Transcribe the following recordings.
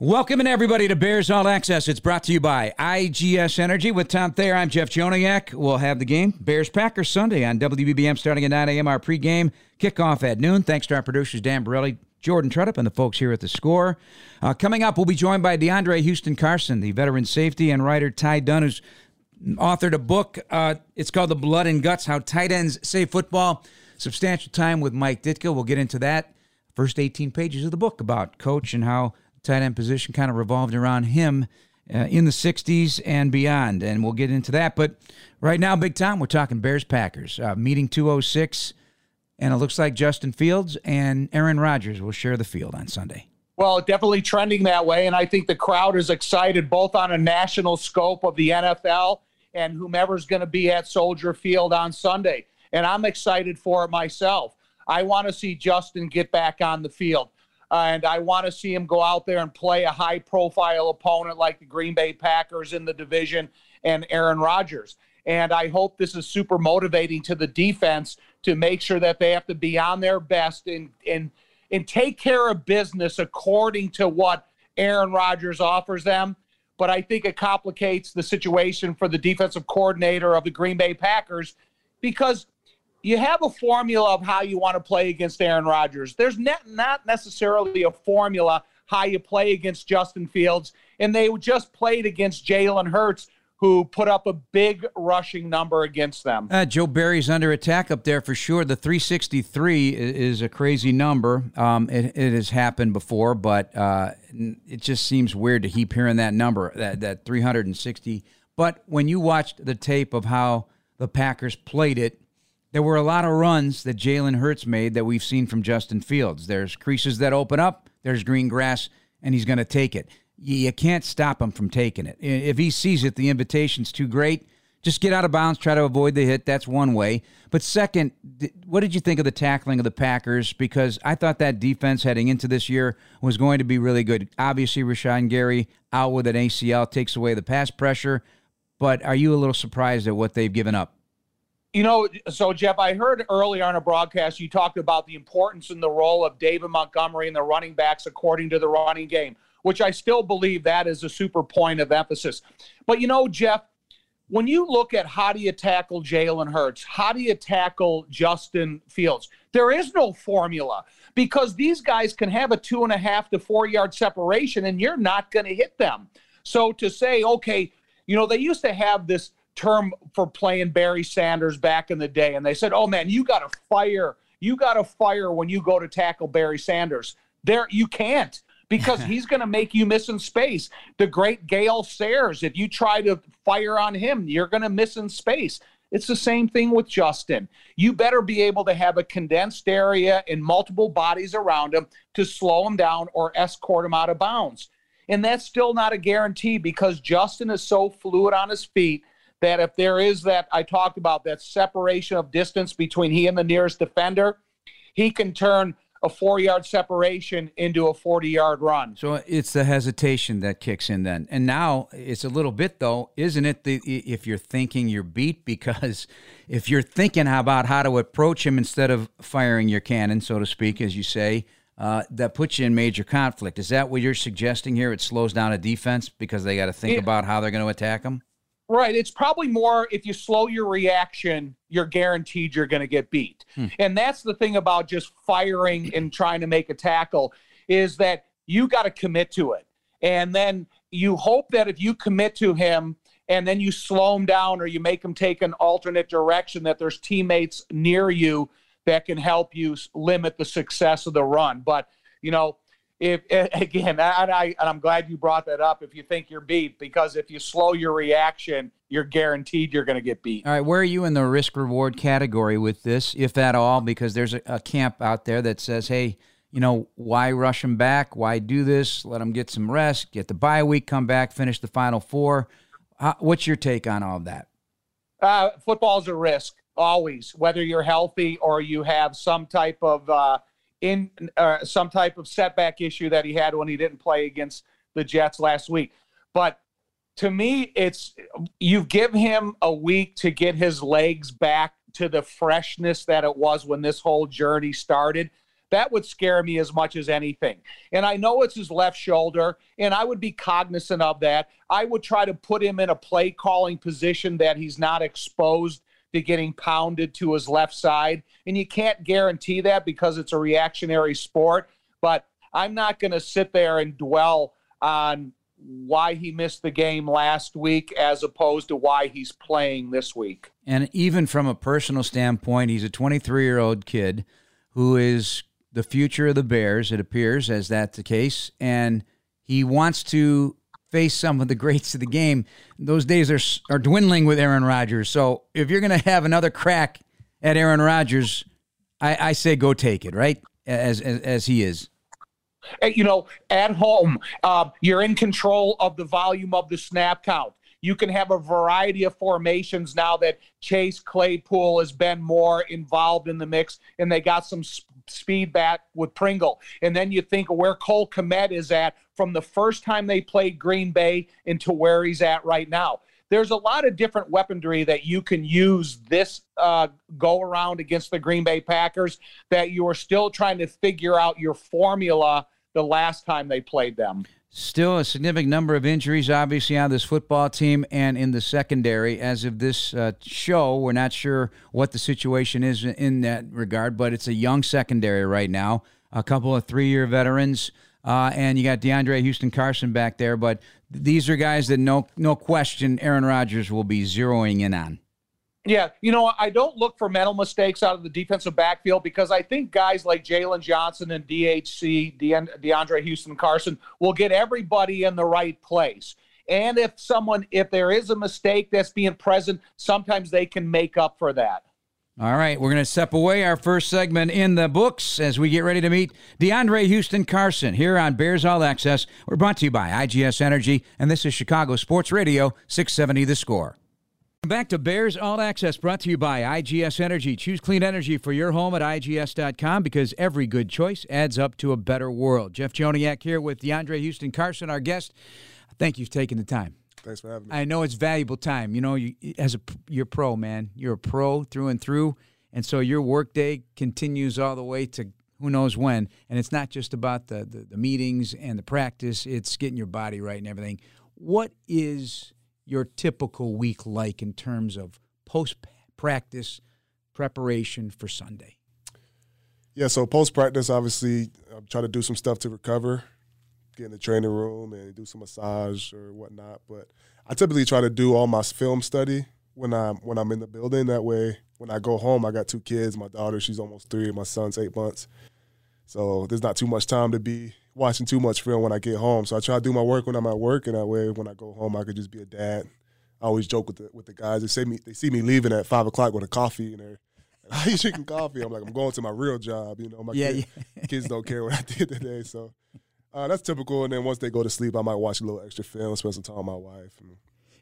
Welcome and everybody to Bears All Access. It's brought to you by IGS Energy with Tom Thayer. I'm Jeff Joniak. We'll have the game Bears Packers Sunday on WBBM starting at 9 a.m. Our pregame kickoff at noon. Thanks to our producers Dan Borelli, Jordan Trudup, and the folks here at the Score. Uh, coming up, we'll be joined by DeAndre Houston Carson, the veteran safety, and writer Ty Dunne, who's authored a book. Uh, it's called The Blood and Guts: How Tight Ends Save Football. Substantial time with Mike Ditka. We'll get into that. First 18 pages of the book about coach and how tight end position kind of revolved around him uh, in the 60s and beyond. And we'll get into that. But right now, Big time, we're talking Bears Packers. Uh, meeting 206. And it looks like Justin Fields and Aaron Rodgers will share the field on Sunday. Well, definitely trending that way. And I think the crowd is excited both on a national scope of the NFL and whomever's going to be at Soldier Field on Sunday. And I'm excited for it myself. I want to see Justin get back on the field and I want to see him go out there and play a high profile opponent like the Green Bay Packers in the division and Aaron Rodgers. And I hope this is super motivating to the defense to make sure that they have to be on their best and and and take care of business according to what Aaron Rodgers offers them. But I think it complicates the situation for the defensive coordinator of the Green Bay Packers because you have a formula of how you want to play against Aaron Rodgers. There's not, not necessarily a formula how you play against Justin Fields. And they just played against Jalen Hurts, who put up a big rushing number against them. Uh, Joe Barry's under attack up there for sure. The 363 is a crazy number. Um, it, it, has happened before, but uh, it just seems weird to keep hearing that number, that, that 360. But when you watched the tape of how the Packers played it, there were a lot of runs that Jalen Hurts made that we've seen from Justin Fields. There's creases that open up, there's green grass, and he's going to take it. You can't stop him from taking it. If he sees it, the invitation's too great. Just get out of bounds, try to avoid the hit. That's one way. But second, what did you think of the tackling of the Packers? Because I thought that defense heading into this year was going to be really good. Obviously, Rashan Gary out with an ACL takes away the pass pressure. But are you a little surprised at what they've given up? You know, so Jeff, I heard earlier on a broadcast you talked about the importance and the role of David Montgomery and the running backs according to the running game, which I still believe that is a super point of emphasis. But you know, Jeff, when you look at how do you tackle Jalen Hurts, how do you tackle Justin Fields, there is no formula because these guys can have a two and a half to four yard separation and you're not going to hit them. So to say, okay, you know, they used to have this term for playing Barry Sanders back in the day. And they said, oh man, you got to fire. You got to fire when you go to tackle Barry Sanders. There, you can't because he's going to make you miss in space. The great Gale Sayers, if you try to fire on him, you're going to miss in space. It's the same thing with Justin. You better be able to have a condensed area and multiple bodies around him to slow him down or escort him out of bounds. And that's still not a guarantee because Justin is so fluid on his feet that if there is that I talked about that separation of distance between he and the nearest defender, he can turn a four yard separation into a 40 yard run. So it's the hesitation that kicks in then. And now it's a little bit though, isn't it? The, if you're thinking you're beat, because if you're thinking about how to approach him instead of firing your cannon, so to speak, as you say, uh, that puts you in major conflict. Is that what you're suggesting here? It slows down a defense because they got to think about how they're going to attack him? Right. It's probably more if you slow your reaction, you're guaranteed you're going to get beat. Hmm. And that's the thing about just firing and trying to make a tackle is that you got to commit to it. And then you hope that if you commit to him and then you slow him down or you make him take an alternate direction, that there's teammates near you that can help you limit the success of the run. But, you know, if again, and I and I'm glad you brought that up. If you think you're beat, because if you slow your reaction, you're guaranteed you're going to get beat. All right, where are you in the risk reward category with this, if at all? Because there's a, a camp out there that says, hey, you know, why rush them back? Why do this? Let them get some rest, get the bye week, come back, finish the final four. How, what's your take on all of that? Uh, football's a risk always, whether you're healthy or you have some type of uh, in uh, some type of setback issue that he had when he didn't play against the Jets last week. But to me, it's you give him a week to get his legs back to the freshness that it was when this whole journey started. That would scare me as much as anything. And I know it's his left shoulder, and I would be cognizant of that. I would try to put him in a play calling position that he's not exposed to getting pounded to his left side. And you can't guarantee that because it's a reactionary sport. But I'm not going to sit there and dwell on why he missed the game last week as opposed to why he's playing this week. And even from a personal standpoint, he's a 23 year old kid who is the future of the Bears, it appears, as that's the case. And he wants to face some of the greats of the game. Those days are, are dwindling with Aaron Rodgers. So if you're going to have another crack at Aaron Rodgers, I, I say go take it, right? As, as, as he is you know, at home, uh, you're in control of the volume of the snap count. You can have a variety of formations now that Chase Claypool has been more involved in the mix, and they got some speed back with Pringle. And then you think of where Cole Kmet is at from the first time they played Green Bay into where he's at right now. There's a lot of different weaponry that you can use this uh, go around against the Green Bay Packers that you are still trying to figure out your formula the last time they played them. Still a significant number of injuries, obviously, on this football team and in the secondary. As of this uh, show, we're not sure what the situation is in that regard, but it's a young secondary right now. A couple of three year veterans. Uh, and you got DeAndre Houston Carson back there, but these are guys that no no question Aaron Rodgers will be zeroing in on. Yeah, you know, I don't look for mental mistakes out of the defensive backfield because I think guys like Jaylon Johnson and DHC, DeAndre Houston Carson, will get everybody in the right place. And if someone, if there is a mistake that's being present, sometimes they can make up for that. All right, we're going to step away our first segment in the books as we get ready to meet DeAndre Houston Carson here on Bears All Access. We're brought to you by IGS Energy, and this is Chicago Sports Radio 670 The Score. Back to Bears All Access, brought to you by IGS Energy. Choose clean energy for your home at IGS.com because every good choice adds up to a better world. Jeff Joniak here with DeAndre Houston Carson, our guest. Thank you for taking the time. Thanks for having me. I know it's valuable time. You know, you, as a you're pro, man. You're a pro through and through, and so your workday continues all the way to who knows when. And it's not just about the, the, the meetings and the practice; it's getting your body right and everything. What is your typical week like in terms of post practice preparation for Sunday? Yeah, so post practice, obviously, I try to do some stuff to recover get in the training room and do some massage or whatnot. But I typically try to do all my film study when I'm when I'm in the building. That way, when I go home, I got two kids. My daughter, she's almost three, my son's eight months. So there's not too much time to be watching too much film when I get home. So I try to do my work when I'm at work, and that way, when I go home, I could just be a dad. I always joke with the with the guys. They say me they see me leaving at five o'clock with a coffee, and they're "How you drinking coffee?" I'm like, "I'm going to my real job." You know, my yeah, kid, yeah. kids don't care what I did today, so uh, that's typical. And then once they go to sleep, I might watch a little extra film, spend some time with my wife.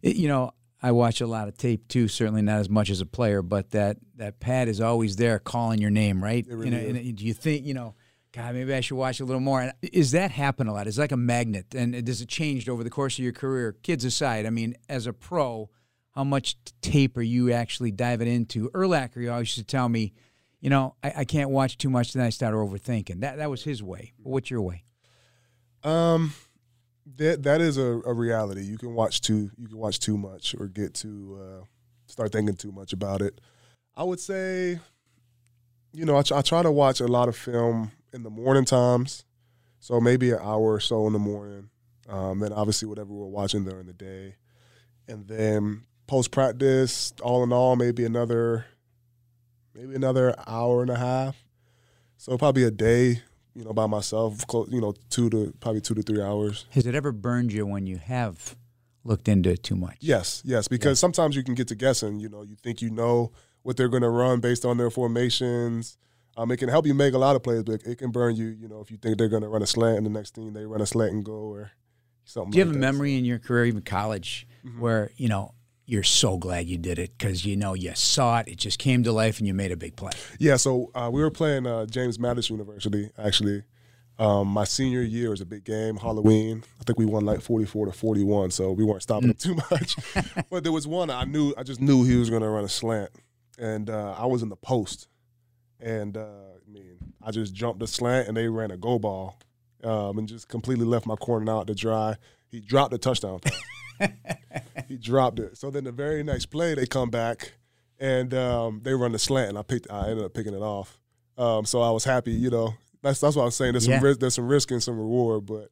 It, you know, I watch a lot of tape too. Certainly not as much as a player, but that that pad is always there calling your name, right? Really you know, do you think you know? God, maybe I should watch a little more. And is that happen a lot? Is like a magnet, and does it changed over the course of your career? Kids aside, I mean, as a pro, how much tape are you actually diving into? Urlacher always used to tell me, you know, I, I can't watch too much, then I start overthinking. That that was his way. But what's your way? Um, that that is a, a, reality. You can watch too. You can watch too much or get to uh, start thinking too much about it. I would say, you know, I, I try to watch a lot of film in the morning times, so maybe an hour or so in the morning. Um, then obviously whatever we're watching during the day, and then post practice. All in all, maybe another, maybe another hour and a half. So probably a day you know, by myself, close, you know, two to probably two to three hours. Has it ever burned you when you have looked into it too much? Yes, yes, because yeah. sometimes you can get to guessing. You know, you think you know what they're going to run based on their formations. Um, it can help you make a lot of plays, but it can burn you. You know, if you think they're going to run a slant and the next thing they run a slant and go or something. Do you like have a memory in your career, even college, mm-hmm. where you know you're so glad you did it because you know you saw it, it just came to life, and you made a big play. Yeah, so uh, we were playing uh, James Madison University actually. Um, my senior year was a big game, Halloween. I think we won like 44 to 41, so we weren't stopping him too much. but there was one I knew, I just knew he was going to run a slant, and uh, I was in the post, and uh, I mean, I just jumped the slant and they ran a go ball, um, and just completely left my corner out to dry. He dropped the touchdown. he dropped it. So then the very next play, they come back and um, they run the slant, and I picked. I ended up picking it off. Um, so I was happy. You know, that's that's what I was saying. There's Yeah. some risk, there's some risk and some reward, but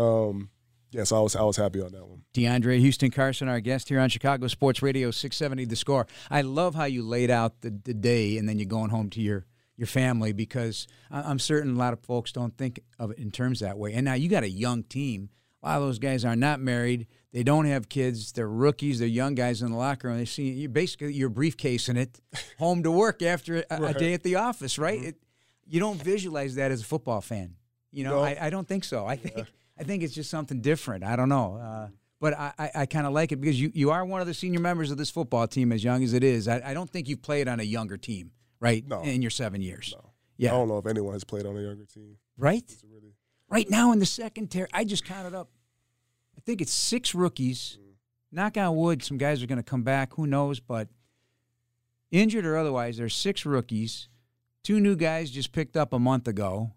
um, yeah, so I was I was happy on that one. DeAndre Houston Carson, our guest here on Chicago Sports Radio 670 The Score. I love how you laid out the, the day and then you're going home to your, your family because I'm certain a lot of folks don't think of it in terms that way. And now you got a young team. A lot of those guys are not married. They don't have kids. They're rookies. They're young guys in the locker room. They see you basically you're briefcasing it home to work after a, a day at the office, right? It, you don't visualize that as a football fan. You know, No. I, I don't think so. I think I think it's just something different. I don't know. Uh, but I, I, I kind of like it because you, you are one of the senior members of this football team, as young as it is. I, I don't think you've played on a younger team, right? No. In your seven years. I Yeah. don't know if anyone has played on a younger team. Right? Really Right now in the second tier, I just counted up. I think it's six rookies. Knock on wood, some guys are going to come back. Who knows? But injured or otherwise, there's six rookies. Two new guys just picked up a month ago.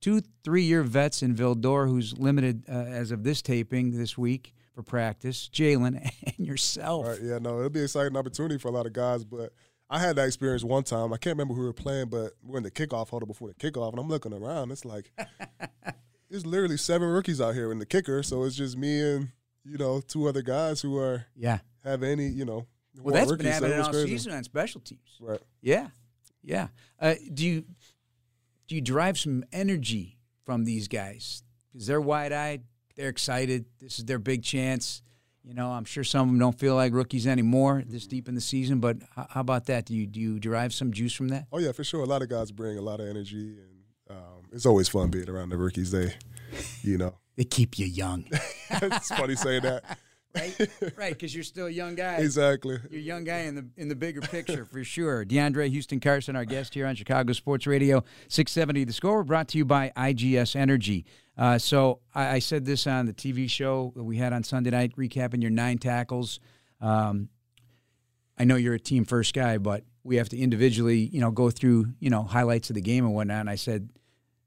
Two three-year vets in Vildor, who's limited uh, as of this taping this week for practice. Jaylon and yourself. Right, yeah, no, it'll be an exciting opportunity for a lot of guys. But I had that experience one time. I can't remember who we were playing, but we're in the kickoff huddle before the kickoff, and I'm looking around. It's like there's literally seven rookies out here in the kicker. So it's just me and you know two other guys who are Yeah. have any you know. Well, that's been rookies, so happening all crazy. season on special teams. Right. Yeah, yeah. Uh, do you do you drive some energy from these guys because they're wide eyed, they're excited. This is their big chance. You know, I'm sure some of them don't feel like rookies anymore this deep in the season. But how about that? Do you do you derive some juice from that? Oh yeah, for sure. A lot of guys bring a lot of energy, and um, it's always fun being around the rookies. They, you know, They keep you young, it's funny saying that. right? right, because you're still a young guy. exactly. You're a young guy in the in the bigger picture for sure. DeAndre Houston Carson, our guest here on Chicago Sports Radio 670. The score brought to you by IGS Energy. Uh, so I, I said this on the TV show that we had on Sunday night, recapping your nine tackles. Um, I know you're a team first guy, but we have to individually, you know, go through, you know, highlights of the game and whatnot. And I said,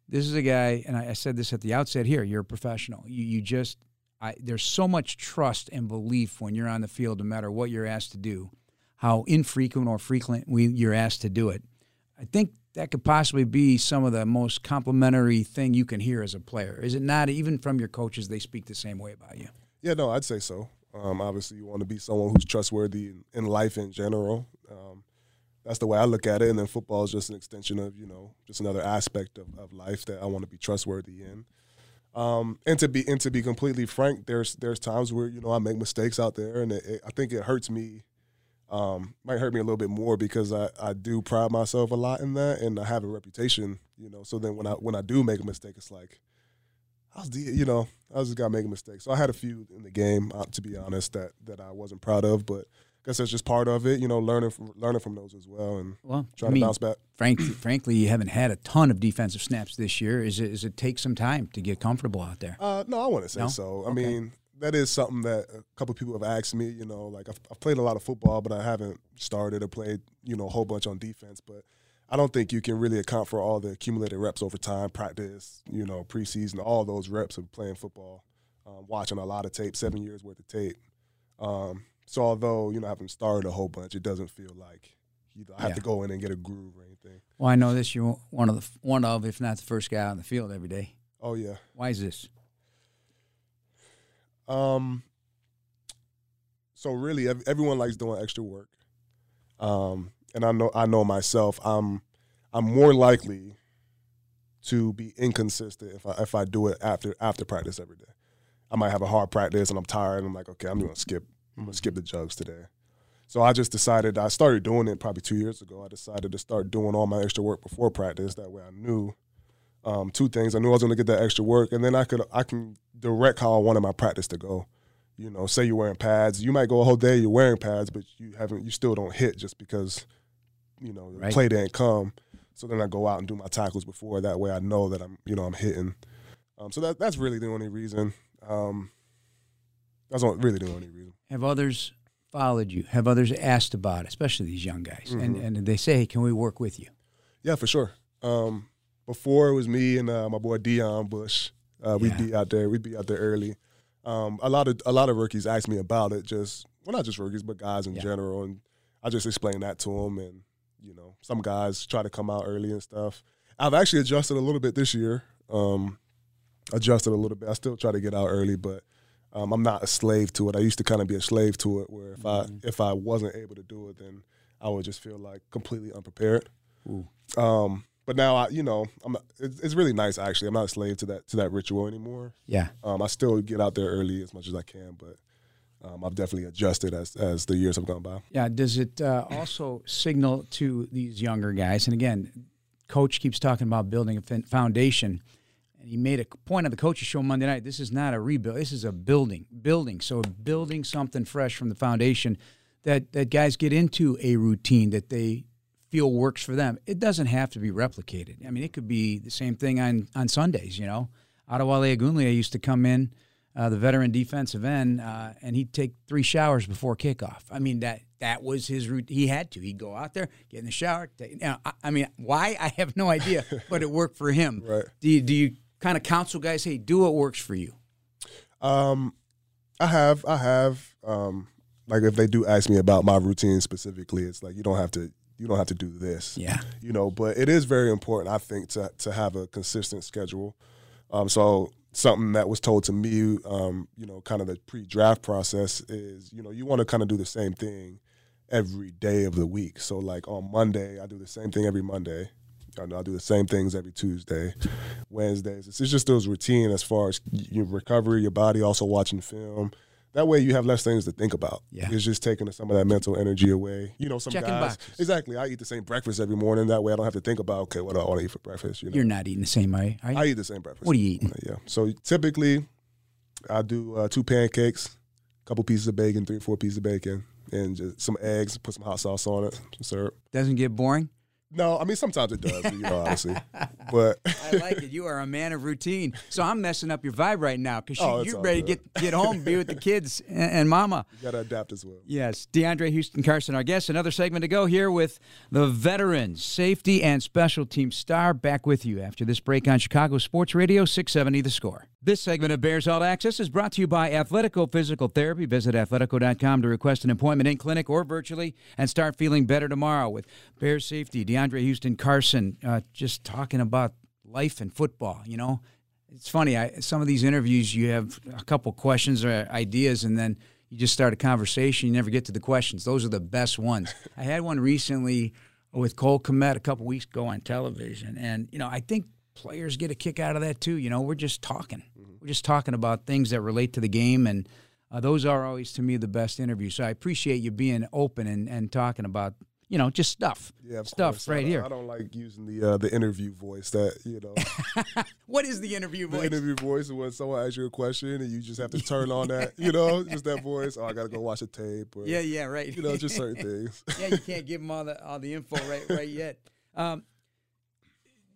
this is a guy, and I, I said this at the outset here. You're a professional. You you just, I, there's so much trust and belief when you're on the field, no matter what you're asked to do, how infrequent or frequent we, you're asked to do it. I think that could possibly be some of the most complimentary thing you can hear as a player. Is it not? Even from your coaches, they speak the same way about you. Yeah, no, I'd say so. Um, obviously, you want to be someone who's trustworthy in, life in general. Um, that's the way I look at it. And then football is just an extension of, you know, just another aspect of, of life that I want to be trustworthy in. Um, and to be and to be completely frank, there's there's times where you know I make mistakes out there, and it, it, I think it hurts me. Um, might hurt me a little bit more because I, I do pride myself a lot in that, and I have a reputation, you know. So then when I when I do make a mistake, it's like I was, you know, I was just got making mistakes. So I had a few in the game, uh, to be honest, that that I wasn't proud of, but guess that's just part of it, you know, learning from learning from those as well, and Well, trying I mean, to bounce back. frankly, frankly, you haven't had a ton of defensive snaps this year. Is it? Is it take some time to get comfortable out there? Uh, no, I wouldn't say No? so. I Okay. mean, that is something that a couple people have asked me. You know, like I've, I've played a lot of football, but I haven't started or played, you know, a whole bunch on defense. But I don't think you can really account for all the accumulated reps over time, practice, you know, preseason, all those reps of playing football, um, watching a lot of tape, seven years worth of tape. Um, so although you know I haven't started a whole bunch, it doesn't feel like you know, I have Yeah. to go in and get a groove or anything. Well, I know this. You're one of the one of, if not the first guy on the field every day. Oh yeah. Why is this? Um. So really, everyone likes doing extra work, um, and I know I know myself. I'm I'm more likely to be inconsistent if I if I do it after after practice every day. I might have a hard practice and I'm tired and I'm like, okay, I'm gonna skip. I'm gonna skip the jugs today. So I just decided. I started doing it probably two years ago. I decided to start doing all my extra work before practice. That way, I knew um, two things. I knew I was going to get that extra work, and then I could I can direct how I wanted my practice to go. You know, say you're wearing pads, you might go a whole day you're wearing pads, but you haven't, you still don't hit just because, you know, the Right. play didn't come. So then I go out and do my tackles before. That way I know that I'm, you know, I'm hitting. Um, so that that's really the only reason. Um, that's really the only reason. Have others followed you? Have others asked about it, especially these young guys? And Mhm. and they say, hey, can we work with you? Yeah, for sure. Um, before it was me and uh, my boy Deon Bush. Uh, we'd Yeah. be out there. We'd be out there early. Um, a lot of a lot of rookies asked me about it. Just well, not just rookies, but guys in Yeah. general. And I just explained that to them. And you know, some guys try to come out early and stuff. I've actually adjusted a little bit this year. Um, adjusted a little bit. I still try to get out early, but um, I'm not a slave to it. I used to kind of be a slave to it, where if Mm-hmm. I if I wasn't able to do it, then I would just feel like completely unprepared. Um, but now I, you know, I'm. It's, it's really nice actually. I'm not a slave to that to that ritual anymore. Yeah. Um, I still get out there early as much as I can, but um, I've definitely adjusted as as the years have gone by. Yeah. Does it uh, also signal to these younger guys? And again, coach keeps talking about building a foundation, and he made a point on the coaches show Monday night. This is not a rebuild. This is a building, building. So building something fresh from the foundation that that guys get into a routine that they feel works for them. It doesn't have to be replicated. I mean, it could be the same thing on on Sundays. You know, Adewale Ogunleye used to come in, uh, the veteran defensive end, uh, and he'd take three showers before kickoff. I mean that that was his route. He had to. He'd go out there, get in the shower. Take, you know, I, I mean, why? I have no idea, but it worked for him. Right. Do you, do you kind of counsel guys? Hey, do what works for you. Um, I have, I have. Um, like if they do ask me about my routine specifically, it's like you don't have to, you don't have to do this. Yeah. you know but it is very important i think to to have a consistent schedule um, so something that was told to me um, you know kind of the pre-draft process is you know you want to kind of do the same thing every day of the week so like on monday i do the same thing every monday I know I do the same things every Tuesday, Wednesdays. It's just those routine as far as your recovery, your body, also watching film. That way, you have less things to think about. Yeah. It's just taking some of that mental energy away. You know, some Checking guys boxes. exactly. I eat the same breakfast every morning. That way, I don't have to think about okay, what do I want to eat for breakfast. You know, You're not eating the same, are you? Are you? I eat the same breakfast. What are you eating? Yeah. So typically, I do uh, two pancakes, a couple pieces of bacon, three or four pieces of bacon, and just some eggs. Put some hot sauce on it, some syrup. Doesn't get boring. No, I mean sometimes it does, you know, honestly. But I like it. You are a man of routine. So I'm messing up your vibe right now because Oh, you're ready to get get home, be with the kids and, and mama. you gotta adapt as well. Yes, DeAndre Houston Carson, our guest. Another segment to go here with the veterans, safety and special team star. Back with you after this break on Chicago Sports Radio 670 The Score. This segment of Bears All Access is brought to you by Athletico Physical Therapy. Visit athletico.com to request an appointment in clinic or virtually and start feeling better tomorrow with Bears safety, DeAndre Houston Carson, uh, just talking about life and football, you know. It's funny. I, some of these interviews, you have a couple questions or ideas, and then you just start a conversation. You never get to the questions. Those are the best ones. I had one recently with Cole Kmet a couple weeks ago on television, and you know, I think players get a kick out of that too. You know, we're just talking. We're just talking about things that relate to the game, and uh, those are always to me the best interviews. So I appreciate you being open and, and talking about you know just stuff, Yeah, stuff course. right I here. I don't like using the uh, the interview voice. That you know, What is the interview the voice? interview voice is when someone asks you a question and you just have to turn on that. You know, just that voice. Oh, I gotta go watch a tape. Or, Yeah, yeah, right. You know, just certain things. yeah, you can't give them all the all the info right right yet. Um,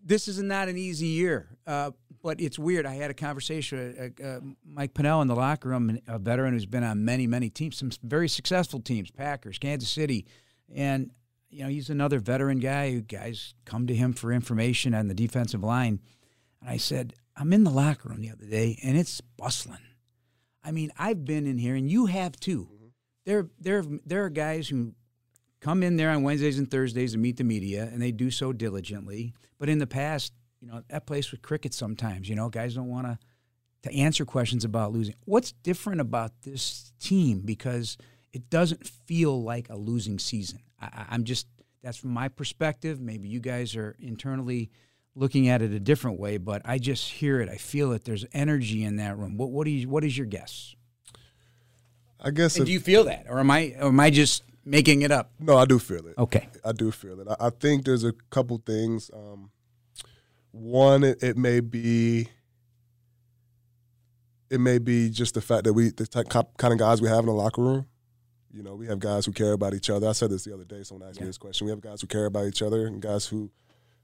this is not an easy year, uh, but it's weird. I had a conversation with uh, uh, Mike Pennel in the locker room, a veteran who's been on many many teams, some very successful teams, Packers, Kansas City, and you know he's another veteran guy who guys come to him for information on the defensive line. And I said, I'm in the locker room the other day, and it's bustling. I mean, I've been in here, and you have too. There, there, there are guys who come in there on Wednesdays and Thursdays and meet the media, and they do so diligently. But in the past, you know, that place was crickets sometimes. You know, guys don't want to to answer questions about losing. What's different about this team because it doesn't feel like a losing season. I, I'm just that's from my perspective. Maybe you guys are internally looking at it a different way, but I just hear it. I feel it. There's energy in that room. What what do you what is your guess? I guess. And If, do you feel that, or am I or am I just making it up? no, I do feel it. Okay. I do feel it. I, I think there's a couple things. Um, one, it, it may be, it may be just the fact that we the type, kind of guys we have in the locker room. You know, we have guys who care about each other. I said this the other day. Someone asked me this question. We have guys who care about each other and guys who,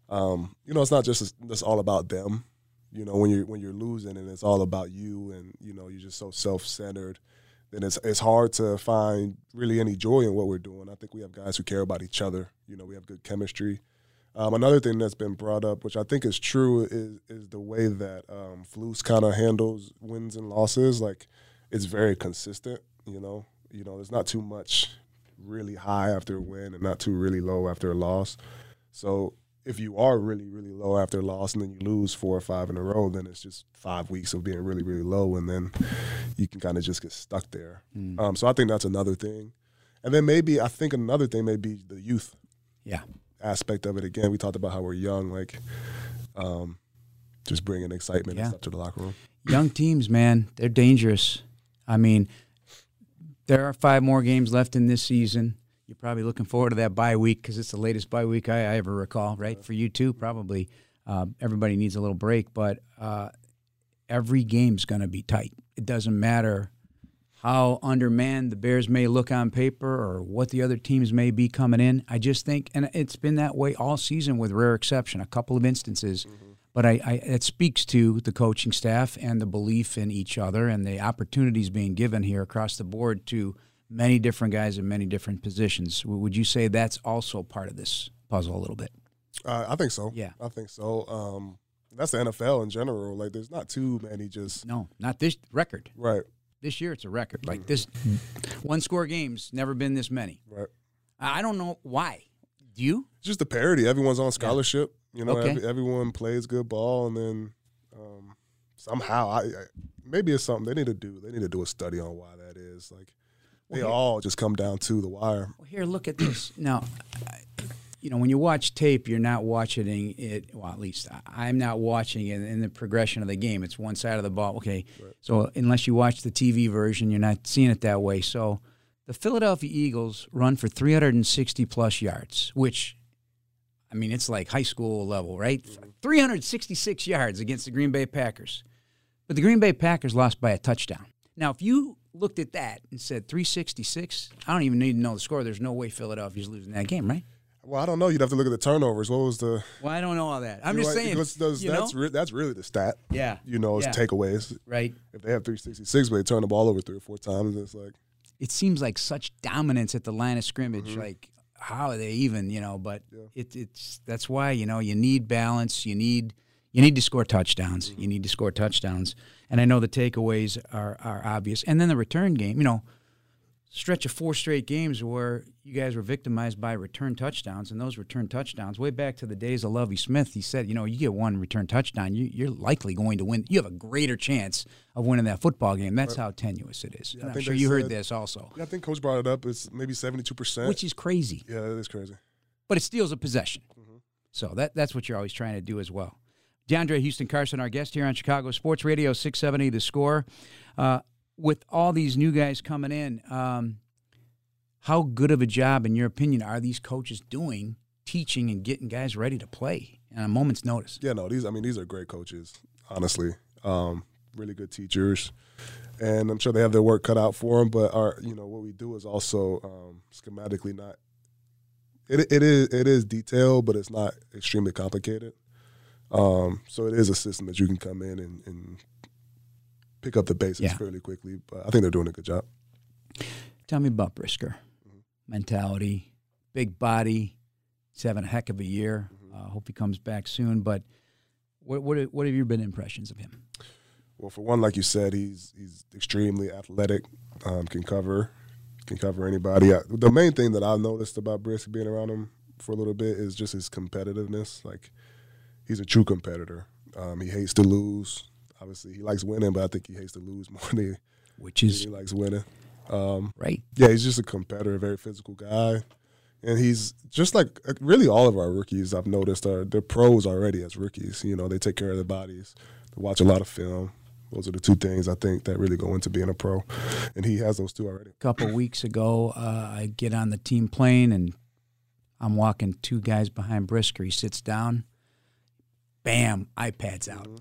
um, you know, it's not just it's all about them. You know, when you're when you're losing and it's all about you and you know you're just so self centered, then it's it's hard to find really any joy in what we're doing. I think we have guys who care about each other. You know, we have good chemistry. Um, another thing that's been brought up, which I think is true, is is the way that um, Flus kind of handles wins and losses. Like it's very consistent. You know, you know, there's not too much really high after a win and not too really low after a loss. So if you are really really low after a loss and then you lose four or five in a row, then it's just five weeks of being really really low, and then you can kind of just get stuck there. Mm. Um, so I think that's another thing. And then maybe I think another thing may be the youth Yeah. aspect of it. Again, we talked about how we're young, like um, just bringing excitement Yeah. and stuff to the locker room. Young teams, man, they're dangerous. I mean, there are five more games left in this season. You're probably looking forward to that bye week because it's the latest bye week I, I ever recall, right? For you too, probably. Uh, everybody needs a little break, but uh, every game's going to be tight. It doesn't matter how undermanned the Bears may look on paper or what the other teams may be coming in. I just think, and it's been that way all season with rare exception, a couple of instances. But I, I, it speaks to the coaching staff and the belief in each other and the opportunities being given here across the board to many different guys in many different positions. Would you say that's also part of this puzzle a little bit? Uh, I think so. Yeah. I think so. Um, that's the NFL in general. Like, there's not too many just No, not this record. right, This year it's a record. Like this one score games, never been this many. right. I don't know why. Do you? Just the parity. Everyone's on scholarship. You know, Okay. every, everyone plays good ball, and then um, somehow, I, I maybe it's something they need to do. They need to do a study on why that is. Like, they Well, all just come down to the wire. Well, here, look at this. Now, you know, when you watch tape, you're not watching it. Well, at least I- I'm not watching it in the progression of the game. It's one side of the ball. Okay, so unless you watch the TV version, you're not seeing it that way. So, the Philadelphia Eagles run for 360 plus yards, which, I mean, it's like high school level, right? 366 yards against the Green Bay Packers. But the Green Bay Packers lost by a touchdown. Now, if you looked at that and said 366, I don't even need to know the score. There's no way Philadelphia's losing that game, right? Well, I don't know. You'd have to look at the turnovers. What was the? Well, I don't know all that. I'm just saying. those- you that's re- that's really the stat. yeah, You know, it's Yeah. takeaways. right. If they have 366, but they turn the ball over three or four times, it's like It seems like such dominance at the line of scrimmage. Like, how are they even? You know, but Mm-hmm. Yeah. it, it's that's why you know you need balance. You need you need to score touchdowns. Mm-hmm. You need to score touchdowns. And I know the takeaways are are obvious. And then the return game. You know, stretch of four straight games where you guys were victimized by return touchdowns, and those return touchdowns, way back to the days of Lovie Smith, he said, you know, you get one return touchdown, you, you're likely going to win. You have a greater chance of winning that football game. That's how tenuous it is. And I'm sure you heard this also, yeah, I think Coach brought it up. It's maybe 72 percent. which is crazy, yeah, that is crazy. but it steals a possession. Mm-hmm. So that that's what you're always trying to do as well. DeAndre Houston Carson, our guest here on Chicago Sports Radio 670 The Score. Uh, with all these new guys coming in, um, how good of a job, in your opinion, are these coaches doing teaching and getting guys ready to play on a moment's notice? Yeah, no, these I mean these are great coaches, honestly. Um, really good teachers, and I'm sure they have their work cut out for them. But our, you know, what we do is also um, schematically not. It it is it is detailed, but it's not extremely complicated. Um, so it is a system that you can come in and, and pick up the basics Yeah. fairly quickly. But I think they're doing a good job. Tell me about Brisker. Mentality, big body. He's having a heck of a year. uh, hope he comes back soon. But what what what have your been impressions of him? Well, for one, like you said, he's he's extremely athletic, um, can cover, can cover anybody. I, the main thing that I've noticed about Brisk being around him for a little bit is just his competitiveness. Like he's a true competitor. Um, he hates to lose. Obviously, he likes winning, but I think he hates to lose more than he, Which is he likes winning. Um, right. yeah, he's just a competitor, very physical guy. And he's just like really all of our rookies I've noticed are they're pros already as rookies. You know, they take care of their bodies. They watch a lot of film. Those are the two things I think that really go into being a pro. And he has those two already. A couple weeks ago, uh, I get on the team plane and I'm walking two guys behind Brisker. He sits down, bam, iPad's out. Mm-hmm.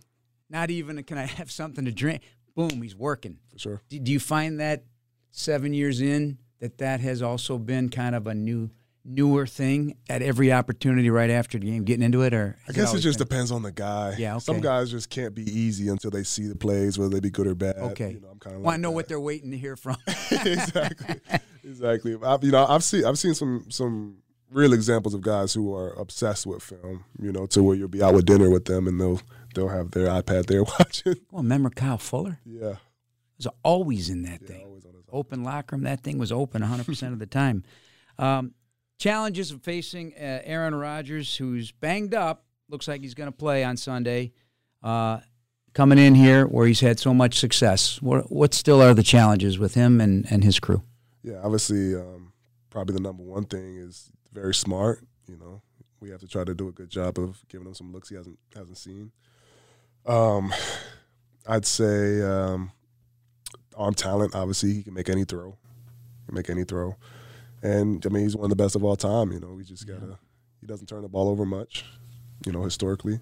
Not even can I have something to drink. Boom, he's working. For sure. Do, do you find that seven years in that that has also been kind of a new, newer thing at every opportunity right after the game, getting into it, or I guess it always just been- depends on the guy. Yeah, Some guys just can't be easy until they see the plays, whether they be good or bad. okay. You know, I'm kind of Want like to know that. what they're waiting to hear from? exactly, exactly. I, you know, I've seen I've seen some some real examples of guys who are obsessed with film. You know, to where you'll be out with dinner with them and they'll they'll have their iPad there watching. Well, remember Kyle Fuller? Yeah, was always in that yeah, thing. always on his Open locker room. That thing was open 100% of the time. Um, challenges of facing uh, Aaron Rodgers, who's banged up. Looks like he's going to play on Sunday. Uh, coming in here where he's had so much success. What, what still are the challenges with him and, and his crew? Yeah, obviously, um, probably the number one thing is very smart. You know, we have to try to do a good job of giving him some looks he hasn't hasn't seen. Um, I'd say um, arm talent. Obviously, he can make any throw. He can make any throw, and I mean, he's one of the best of all time. You know, we just gotta. He doesn't turn the ball over much. You know, historically.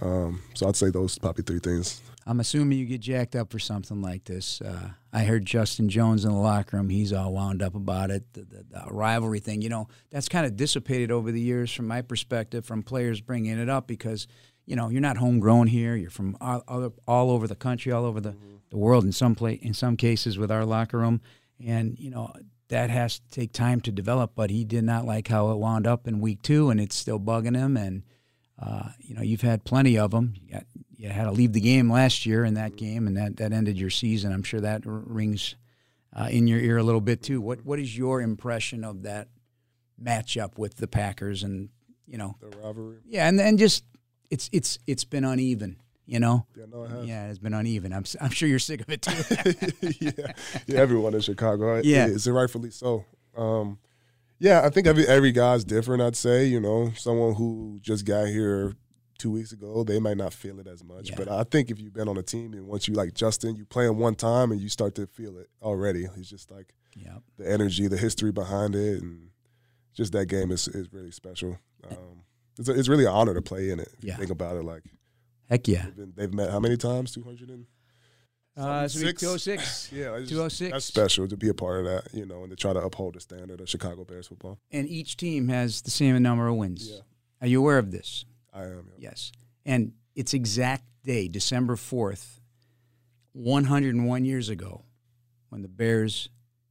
Um, so I'd say those probably three things. I'm assuming you get jacked up for something like this. Uh, I heard Justin Jones in the locker room. He's all wound up about it. The, the, the rivalry thing, you know, that's kind of dissipated over the years from my perspective, from players bringing it up because, you know, you're not homegrown here. You're from all, all, all over the country, all over the, the world in some play, in some cases with our locker room. And, you know, that has to take time to develop, but he did not like how it wound up in week two, and it's still bugging him. And, uh, you know, you've had plenty of them. You, got, you had to leave the game last year in that game, and that, that ended your season. I'm sure that rings uh, in your ear a little bit too. What What is your impression of that matchup with the Packers? And you know, The rivalry. yeah, and and just it's it's it's been uneven. You know, Yeah, no, it has. yeah, it's been uneven. I'm I'm sure you're sick of it too. yeah, yeah, everyone in Chicago. It Yeah. is, and rightfully so. Um, yeah, I think every every guy's different. I'd say, you know, someone who just got here two weeks ago, they might not feel it as much. Yeah. But I think if you've been on a team and once you like Justin, you play him one time and you start to feel it already. It's just like yeah, the energy, the history behind it, and just that game is is really special. Um, it's, a, it's really an honor to play in it. If Yeah. you think about it, like heck yeah. they've, been, they've met how many times? Two hundred and. Uh, so six. 206. Yeah, just- 206. That's special to be a part of that, you know, and to try to uphold the standard of Chicago Bears football. And each team has the same number of wins. Yeah. Are you aware of this? I am. Yeah. Yes. And its exact day, December 4th, 101 years ago, when the Bears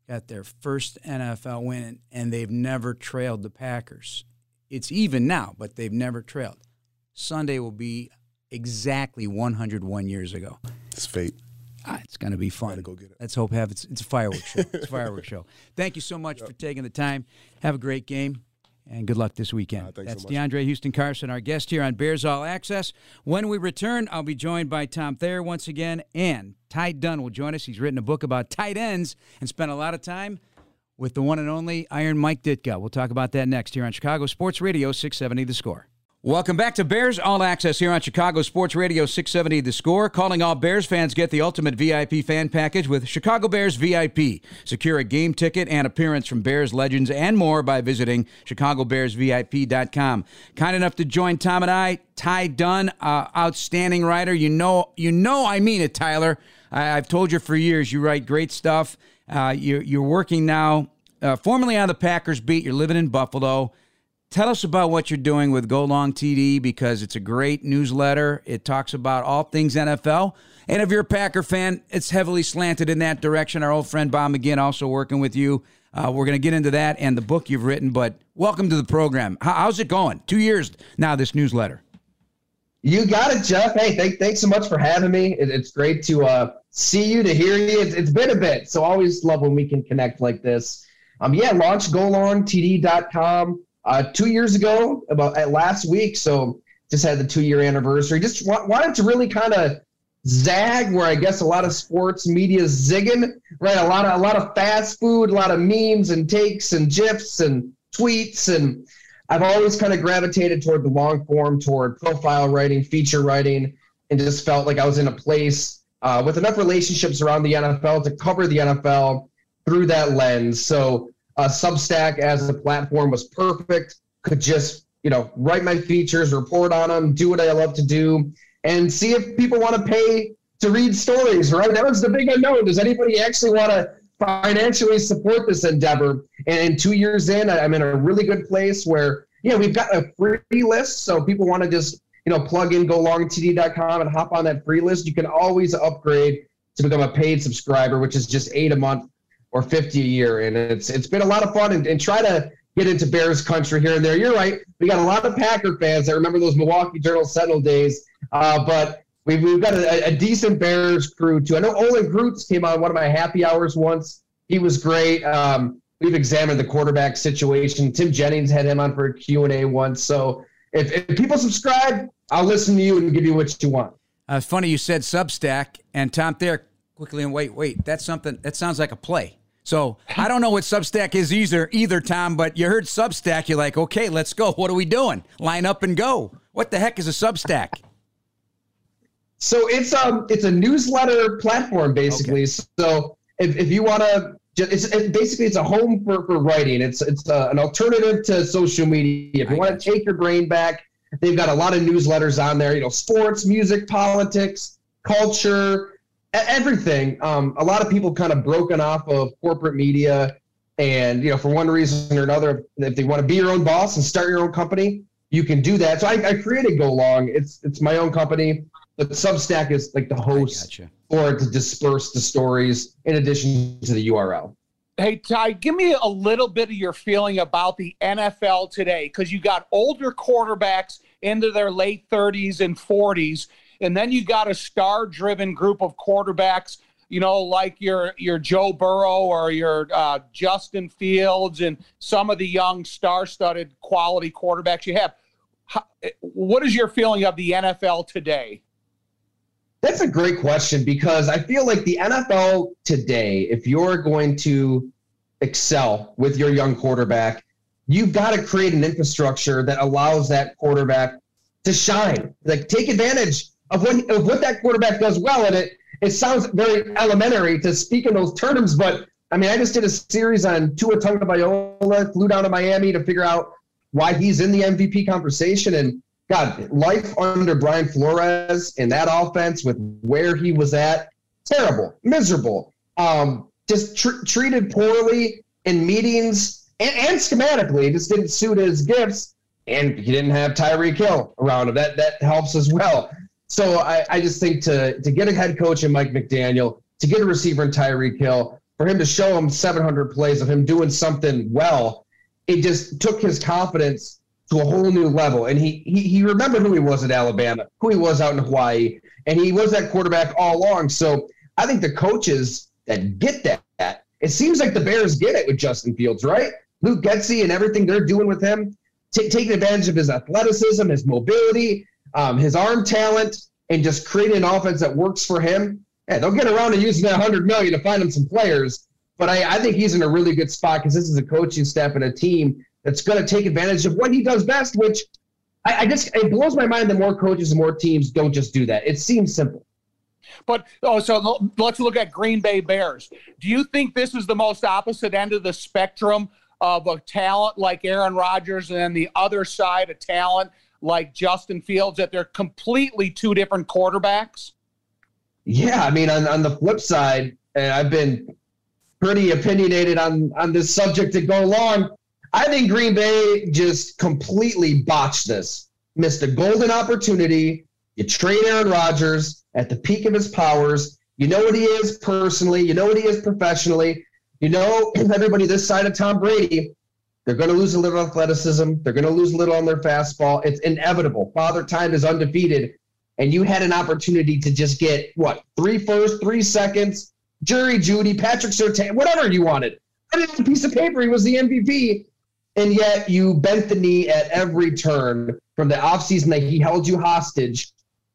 got their first NFL win, and they've never trailed the Packers. It's even now, but they've never trailed. Sunday will be exactly 101 years ago. It's fate. Ah, it's going to be fun. Go get it. Let's hope have it's, it's a fireworks show. It's a fireworks show. Thank you so much for taking the time. Have a great game. And good luck this weekend. Thanks so That's. DeAndre Houston Carson, our guest here on Bears All Access. When we return, I'll be joined by Tom Thayer once again, and Ty Dunne will join us. He's written a book about tight ends and spent a lot of time with the one and only Iron Mike Ditka. We'll talk about that next here on Chicago Sports Radio 670 The Score. Welcome back to Bears All Access here on Chicago Sports Radio 670 The Score. Calling all Bears fans, get the ultimate VIP fan package with Chicago Bears VIP. Secure a game ticket and appearance from Bears legends and more by visiting chicagobearsvip.com. Kind enough to join Tom and I, Ty Dunne, uh, outstanding writer. You know, you know, I mean it, Tyler. I, I've told you for years, you write great stuff. Uh, you're, you're working now, uh, formerly on the Packers beat. You're living in Buffalo. Tell us about what you're doing with Go Long TD because it's a great newsletter. It talks about all things NFL. And if you're a Packer fan, it's heavily slanted in that direction. Our old friend Bob McGinn also working with you. Uh, we're going to get into that and the book you've written, but welcome to the program. How, how's it going? Two years now, this newsletter. You got it, Jeff. Hey, thank, thanks so much for having me. It, it's great to uh, see you, to hear you. It's, it's been a bit, so always love when we can connect like this. Um, yeah, launch golongtd.com uh, two years ago, about at last week. So just had the two year anniversary. Just wa- wanted to really kind of zag where I guess a lot of sports media is zigging, right? A lot of a lot of fast food, a lot of memes and takes and gifs and tweets and I've always kind of gravitated toward the long form, toward profile writing, feature writing, and just felt like I was in a place uh, with enough relationships around the NFL to cover the NFL through that lens. So uh, Substack as a platform was perfect. Could just you know write my features, report on them, do what I love to do, and see if people want to pay to read stories. Right? That was the big unknown. Does anybody actually want to financially support this endeavor. And two years in, I'm in a really good place where, yeah, we've got a free list. So people want to just, you know, plug in golongtd.com and hop on that free list. You can always upgrade to become a paid subscriber, which is just eight a month or 50 a year. And it's it's been a lot of fun and, and try to get into Bears country here and there. You're right. We got a lot of Packer fans that remember those Milwaukee Journal Sentinel days. Uh, but we've, we've got a, a, decent Bears crew too. I know Olin Kreutz came on one of my happy hours once. He was great. Um, we've examined the quarterback situation. Tim Jennings had him on for a Q&A once. So if, if people subscribe, I'll listen to you and give you what you want. Uh, funny you said Substack and Tom Thayer quickly and wait, wait, that's something that sounds like a play. So I don't know what Substack is either, either Tom, but you heard Substack, you're like, okay, let's go. What are we doing? Line up and go. What the heck is a Substack? So it's um it's a newsletter platform basically. Okay. So if, if you want to it's it, basically it's a home for, for writing. It's it's uh, an alternative to social media. If you want to take your brain back, they've got a lot of newsletters on there. You know, sports, music, politics, culture, everything. Um, a lot of people kind of broken off of corporate media, and you know, for one reason or another, if they want to be your own boss and start your own company, you can do that. So I, I created Go Long. It's it's my own company. But Substack is like the host gotcha. for to disperse the stories in addition to the URL. Hey Ty, give me a little bit of your feeling about the NFL today because you got older quarterbacks into their late 30s and 40s and then you got a star-driven group of quarterbacks, you know, like your your Joe Burrow or your uh, Justin Fields and some of the young star-studded quality quarterbacks you have. How, what is your feeling of the NFL today? That's a great question because I feel like the NFL today, if you're going to excel with your young quarterback, you've got to create an infrastructure that allows that quarterback to shine. Like take advantage of what of what that quarterback does well. And it it sounds very elementary to speak in those terms, but I mean, I just did a series on Tua Tagovailoa, flew down to Miami to figure out why he's in the MVP conversation. And God, life under Brian Flores in that offense with where he was at, terrible, miserable, um, just tr- treated poorly in meetings and, and schematically, just didn't suit his gifts. And he didn't have Tyreek Hill around him. That that helps as well. So I, I just think to to get a head coach in Mike McDaniel, to get a receiver in Tyreek Hill, for him to show him 700 plays of him doing something well, it just took his confidence to a whole new level. And he he he remembered who he was at Alabama, who he was out in Hawaii, and he was that quarterback all along. So I think the coaches that get that, it seems like the Bears get it with Justin Fields, right? Luke Getsy and everything they're doing with him, t- taking advantage of his athleticism, his mobility, um, his arm talent, and just create an offense that works for him. Yeah, they'll get around to using that hundred million to find him some players. But I, I think he's in a really good spot because this is a coaching staff and a team that's going to take advantage of what he does best, which I, I just it blows my mind that more coaches and more teams don't just do that. It seems simple. But oh, so let's look at Green Bay Bears. Do you think this is the most opposite end of the spectrum of a talent like Aaron Rodgers, and then the other side, of talent like Justin Fields that they're completely two different quarterbacks? Yeah, I mean, on, on the flip side, and I've been pretty opinionated on on this subject to go long. I think Green Bay just completely botched this. Missed a golden opportunity. You trade Aaron Rodgers at the peak of his powers. You know what he is personally. You know what he is professionally. You know everybody this side of Tom Brady they're going to lose a little athleticism. They're going to lose a little on their fastball. It's inevitable. Father Time is undefeated, and you had an opportunity to just get what three first, three seconds, Jerry Jeudy, Patrick Surtain, whatever you wanted. On a piece of paper, he was the MVP, and yet you bent the knee at every turn from the offseason that he held you hostage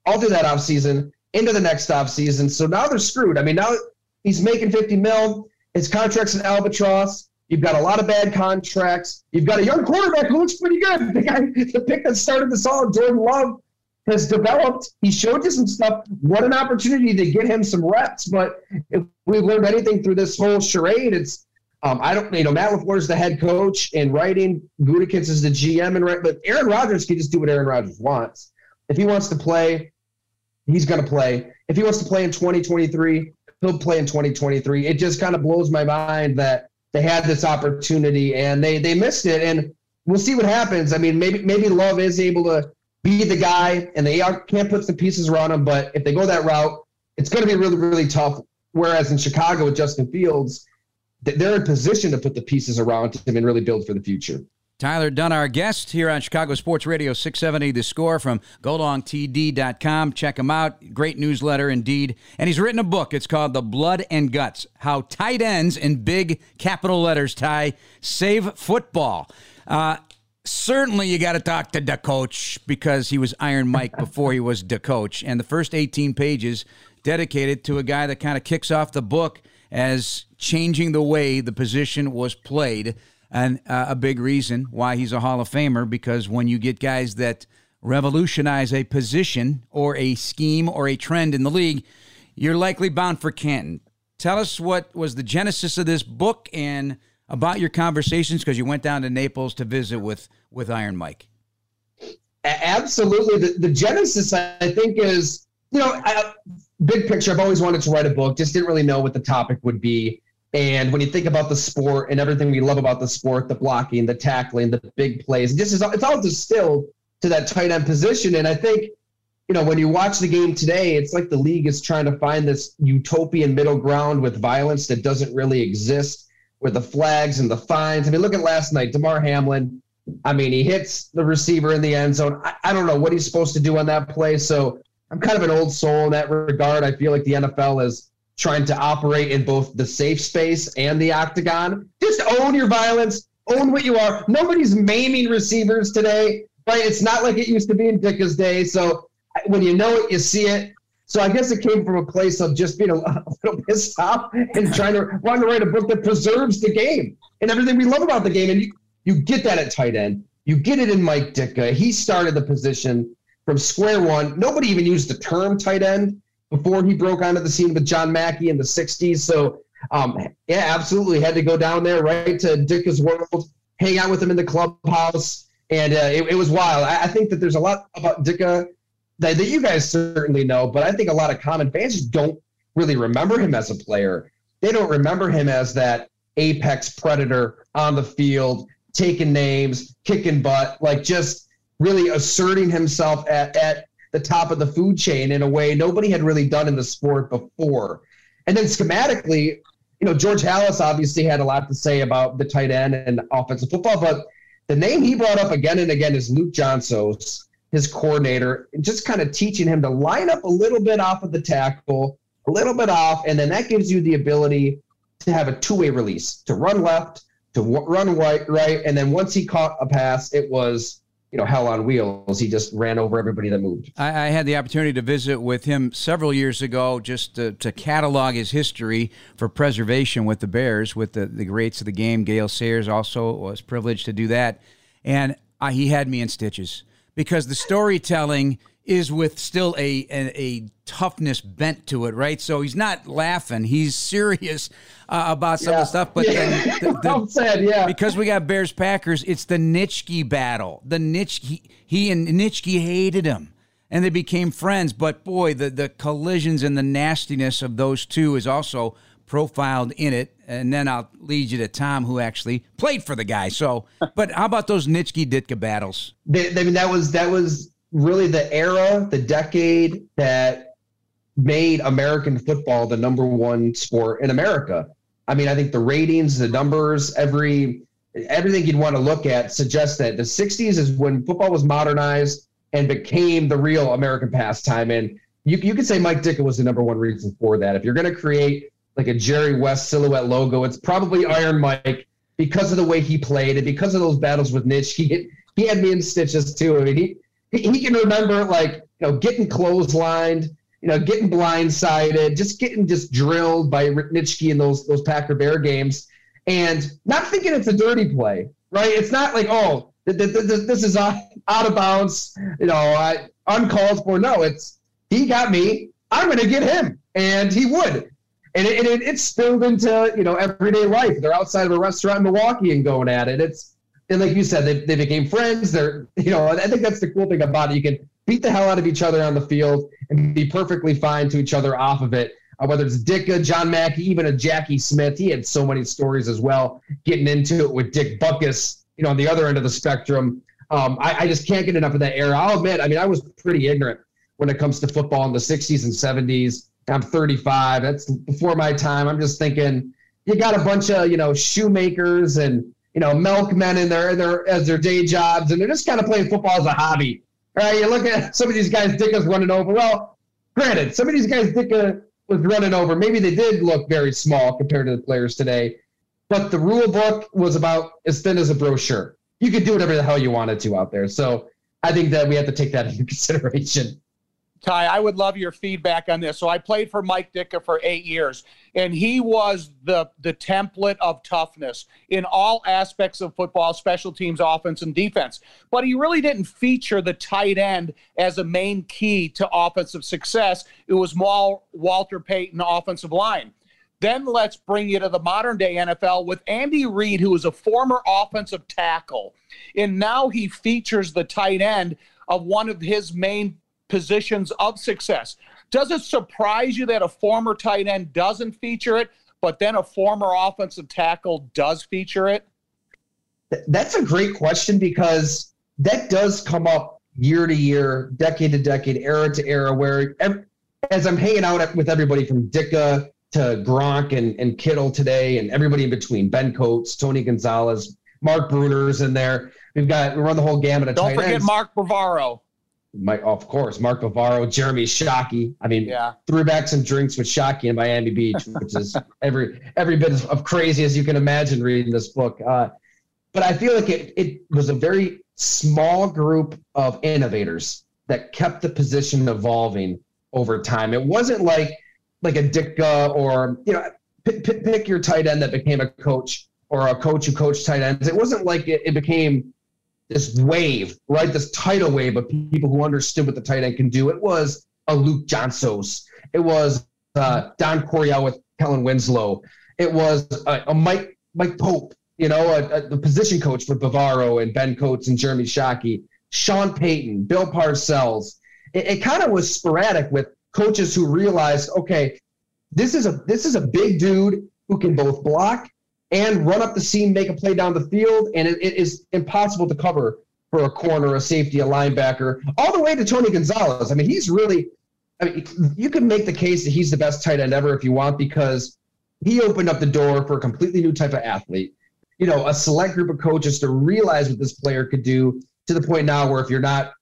all through that offseason into the next offseason. So now they're screwed. I mean, now he's making 50 mil. His contract's an albatross. You've got a lot of bad contracts. You've got a young quarterback who looks pretty good. The guy, the pick that started this all, Jordan Love, has developed. He showed you some stuff. What an opportunity to get him some reps. But if we've learned anything through this whole charade, it's um, I don't, you know, Matt LaFleur is the head coach in writing. Gutekunst is the GM and right, but Aaron Rodgers can just do what Aaron Rodgers wants. If he wants to play, he's going to play. If he wants to play in 2023, he'll play in 2023. It just kind of blows my mind that they had this opportunity and they they missed it. And we'll see what happens. I mean, maybe maybe Love is able to be the guy, and they are, can't put some pieces around him. But if they go that route, it's going to be really really tough. Whereas in Chicago with Justin Fields, they're in position to put the pieces around him and really build for the future. Tyler Dunne, our guest here on Chicago Sports Radio 670 The Score from GoLongTD.com. Check him out. Great newsletter indeed. And he's written a book. It's called The Blood and Guts How Tight Ends in Big Capital Letters Ty Save Football. Uh, certainly you got to talk to the coach because he was Iron Mike before he was the coach. And the first 18 pages dedicated to a guy that kind of kicks off the book as changing the way the position was played and uh, a big reason why he's a Hall of Famer because when you get guys that revolutionize a position or a scheme or a trend in the league, you're likely bound for Canton. Tell us what was the genesis of this book and about your conversations because you went down to Naples to visit with with Iron Mike. Absolutely, the, the genesis I think is you know I, big picture. I've always wanted to write a book, just didn't really know what the topic would be. And when you think about the sport and everything we love about the sport, the blocking, the tackling, the big plays, just is, it's all distilled to that tight end position. And I think, you know, when you watch the game today, it's like the league is trying to find this utopian middle ground with violence that doesn't really exist with the flags and the fines. I mean, look at last night, Damar Hamlin. I mean, he hits the receiver in the end zone. I, I don't know what he's supposed to do on that play. So I'm kind of an old soul in that regard. I feel like the NFL is trying to operate in both the safe space and the octagon. Just own your violence, own what you are. Nobody's maiming receivers today, right? It's not like it used to be in Ditka's day. So when you know it, you see it. So I guess it came from a place of just being a, little pissed off and trying to want to write a book that preserves the game and everything we love about the game. And you, you get that at tight end. You get it in Mike Ditka. He started the position from square one. Nobody even used the term tight end before he broke onto the scene with John Mackey in the 60s. So, um, yeah, absolutely had to go down there right to Ditka's world, hang out with him in the clubhouse. And uh, it, it, was wild. I, I, think that there's a lot about Ditka that, that you guys certainly know, but I think a lot of common fans just don't really remember him as a player. They don't remember him as that apex predator on the field, taking names, kicking butt, like just really asserting himself at, at the top of the food chain in a way nobody had really done in the sport before. And then schematically, you know, George Halas obviously had a lot to say about the tight end and offensive football, but the name he brought up again and again is Luke Johnsos, his coordinator, just kind of teaching him to line up a little bit off of the tackle, a little bit off, and then that gives you the ability to have a two-way release, to run left, to run right, right, and then once he caught a pass, it was you know hell on wheels. He just ran over everybody that moved. I, I had the opportunity to visit with him several years ago, just to, to, catalog his history for preservation with the Bears, with the the greats of the game. Gale Sayers also was privileged to do that, and uh, he had me in stitches because the storytelling is with still a, a, a toughness bent to it, right? So he's not laughing; he's serious uh, about some yeah. of the stuff. But yeah. the, the, said, yeah. Because we got Bears Packers, it's the Nitschke battle. The Nitschke, he, he and Nitschke hated him, and they became friends. But boy, the the collisions and the nastiness of those two is also profiled in it. And then I'll lead you to Tom, who actually played for the guy. So, but how about those Nitschke Ditka battles? I mean, that was that was really the era, the decade that made American football the number one sport in America. I mean, I think the ratings, the numbers, every everything you'd want to look at suggests that the 60s is when football was modernized and became the real American pastime. And you, you could say Mike Ditka was the number one reason for that. If you're going to create like a Jerry West silhouette logo, it's probably Iron Mike because of the way he played and because of those battles with Nitch. He, he had me in stitches too. I mean, he, he can remember like, you know, getting clotheslined, you know, getting blindsided, just getting just drilled by Nitschke in those those Packer Bear games, and not thinking it's a dirty play, right? It's not like oh, this is out of bounds, you know, I, uncalled for. No, it's he got me. I'm going to get him, and he would. And it, it, it spilled into you know everyday life. They're outside of a restaurant in Milwaukee and going at it. It's and like you said, they, they became friends. They're you know I think that's the cool thing about it. You can beat the hell out of each other on the field and be perfectly fine to each other off of it. Uh, whether it's Ditka, John Mackey, even a Jackie Smith, he had so many stories as well. Getting into it with Dick Butkus, you know, on the other end of the spectrum. Um, I, I, just can't get enough of that era. I'll admit, I mean, I was pretty ignorant when it comes to football in the 60s and 70s. I'm 35. That's before my time. I'm just thinking you got a bunch of, you know, shoemakers and you know, milkmen in their, their as their day jobs, and they're just kind of playing football as a hobby. Right? You look at some of these guys, Ditka's running over. Well, granted, some of these guys dick uh, was running over. Maybe they did look very small compared to the players today, but the rule book was about as thin as a brochure. You could do whatever the hell you wanted to out there. So I think that we have to take that into consideration. Ty, I would love your feedback on this. So I played for Mike Ditka for eight years, and he was the the template of toughness in all aspects of football, special teams, offense, and defense. But he really didn't feature the tight end as a main key to offensive success. It was more Walter Payton offensive line. Then let's bring you to the modern day NFL with Andy Reid, who is a former offensive tackle. And now he features the tight end of one of his main positions of success. Does it surprise you that a former tight end doesn't feature it, but then a former offensive tackle does feature it? That's a great question because that does come up year to year, decade to decade, era to era, where as I'm hanging out with everybody from Ditka to Gronk and, and Kittle today and everybody in between, Ben Coates, Tony Gonzalez, Mark Bruener's in there. We've got we run the whole gamut of Don't forget ends. Mark Bavaro. My, of course, Mark Bavaro, Jeremy Shockey. I mean, yeah. threw back some drinks with Shockey in Miami Beach, which is every every bit of, of, crazy as you can imagine reading this book. Uh, but I feel like it it was a very small group of innovators that kept the position evolving over time. It wasn't like like a Ditka or you know pick, pick your tight end that became a coach or a coach who coached tight ends. It wasn't like it, it became this wave, right? This tidal wave of people who understood what the tight end can do. It was a Luke Johnsos. It was uh, Don Coryell with Kellen Winslow. It was a, a Mike Mike Pope, you know, a, a, the position coach for Bavaro and Ben Coates and Jeremy Shockey, Sean Payton, Bill Parcells. It, it kind of was sporadic with coaches who realized, okay, this is a this is a big dude who can both block and run up the seam, make a play down the field, and it, it is impossible to cover for a corner, a safety, a linebacker, all the way to Tony Gonzalez. I mean, he's really. I mean, you can make the case that he's the best tight end ever if you want, because he opened up the door for a completely new type of athlete. You know, a select group of coaches to realize what this player could do to the point now where if you're not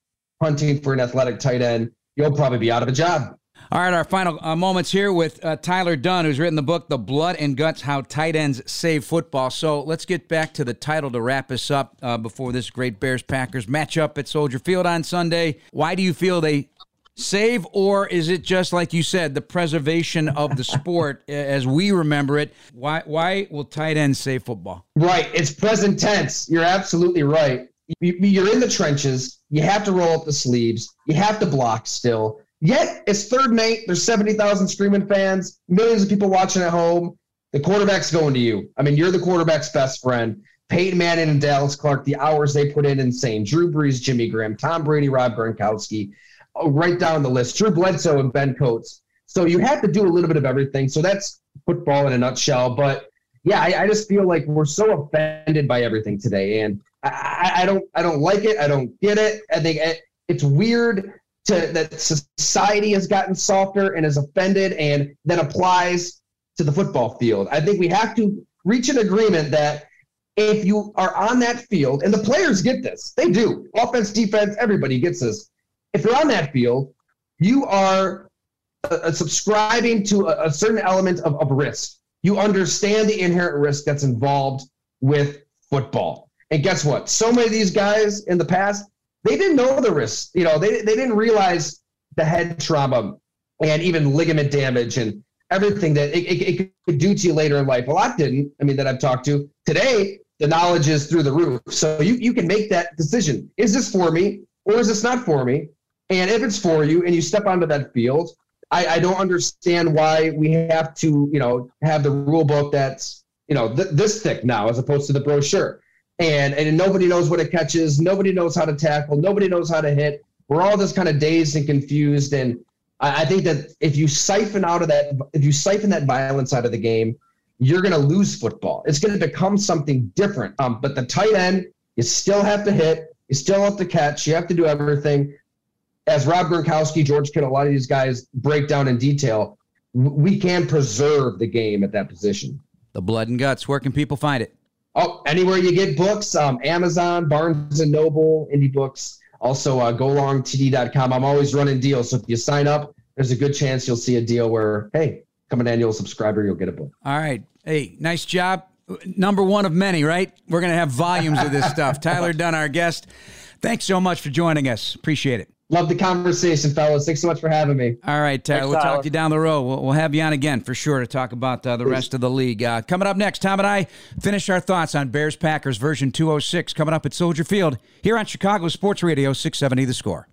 hunting for an athletic tight end, you'll probably be out of a job. All right, our final uh, moments here with uh, Tyler Dunne, who's written the book "The Blood and Guts: How Tight Ends Save Football." So let's get back to the title to wrap us up uh, before this great Bears Packers matchup at Soldier Field on Sunday. Why do you feel they save, or is it just like you said, the preservation of the sport as we remember it? Why why will tight ends save football? Right, it's present tense. You're absolutely right. You're in the trenches. You have to roll up the sleeves. You have to block still Yet it's third and eight. There's 70,000 screaming fans, millions of people watching at home. The quarterback's going to you. I mean, you're the quarterback's best friend. Peyton Manning and Dallas Clark, the hours they put in, insane. Drew Brees, Jimmy Graham, Tom Brady, Rob Gronkowski, oh, right down the list. Drew Bledsoe and Ben Coates. So you have to do a little bit of everything. So that's football in a nutshell. But yeah, I, I just feel like we're so offended by everything today, and I, I, don't, I don't like it. I don't get it. I think it, it's weird to that society has gotten softer and is offended and then applies to the football field. I think we have to reach an agreement that if you are on that field, and the players get this, they do. Offense, defense, everybody gets this. If you're on that field, you are uh, uh subscribing to a, a certain element of, of risk. You understand the inherent risk that's involved with football. And guess what? So many of these guys in the past they didn't know the risks. You know, they, they didn't realize the head trauma and even ligament damage and everything that it, it, it, could do to you later in life. A lot didn't. I mean, that I've talked to today, the knowledge is through the roof. So you, you can make that decision. Is this for me or is this not for me? And if it's for you and you step onto that field, I, I don't understand why we have to, you know, have the rule book that's, you know, th- this thick now as opposed to the brochure and and nobody knows what it catches. Nobody knows how to tackle. Nobody knows how to hit. We're all just kind of dazed and confused. And I, I think that if you siphon out of that, if you siphon that violence out of the game, you're going to lose football. It's going to become something different. Um, but the tight end, you still have to hit. You still have to catch. You have to do everything. As Rob Gronkowski, George Kittle, a lot of these guys break down in detail, we can preserve the game at that position. The blood and guts. Where can people find it? Oh, anywhere you get books, um, Amazon, Barnes and Noble, Indie Books. Also, uh, golongtd.com. I'm always running deals. So if you sign up, there's a good chance you'll see a deal where, hey, come an annual subscriber, you'll get a book. All right. Hey, nice job. Number one of many, right? We're going to have volumes of this stuff. Tyler Dunne, our guest. Thanks so much for joining us. Appreciate it. Love the conversation, fellas. Thanks so much for having me. All right, Tyler. Thanks, we'll Tyler. talk to you down the road. We'll, we'll, have you on again for sure to talk about uh, the Please. rest of the league. Uh, coming up next, Tom and I finish our thoughts on Bears Packers version 206 coming up at Soldier Field here on Chicago Sports Radio 670 The Score.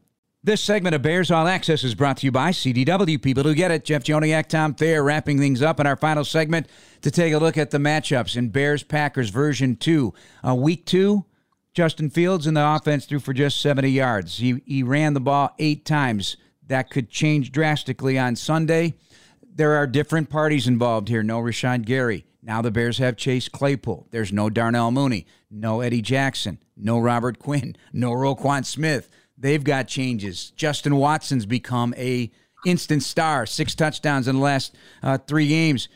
This segment of Bears All Access is brought to you by CDW. People who get it. Jeff Joniak, Tom Thayer wrapping things up in our final segment to take a look at the matchups in Bears Packers version 2. Uh, week 2, Justin Fields in the offense threw for just 70 yards. He, he ran the ball eight times. That could change drastically on Sunday. There are different parties involved here. No Rashan Gary. Now the Bears have Chase Claypool. There's no Darnell Mooney, no Eddie Jackson, no Robert Quinn, no Roquan Smith. They've got changes. Justin Watson's become a instant star. Six touchdowns in the last uh, three games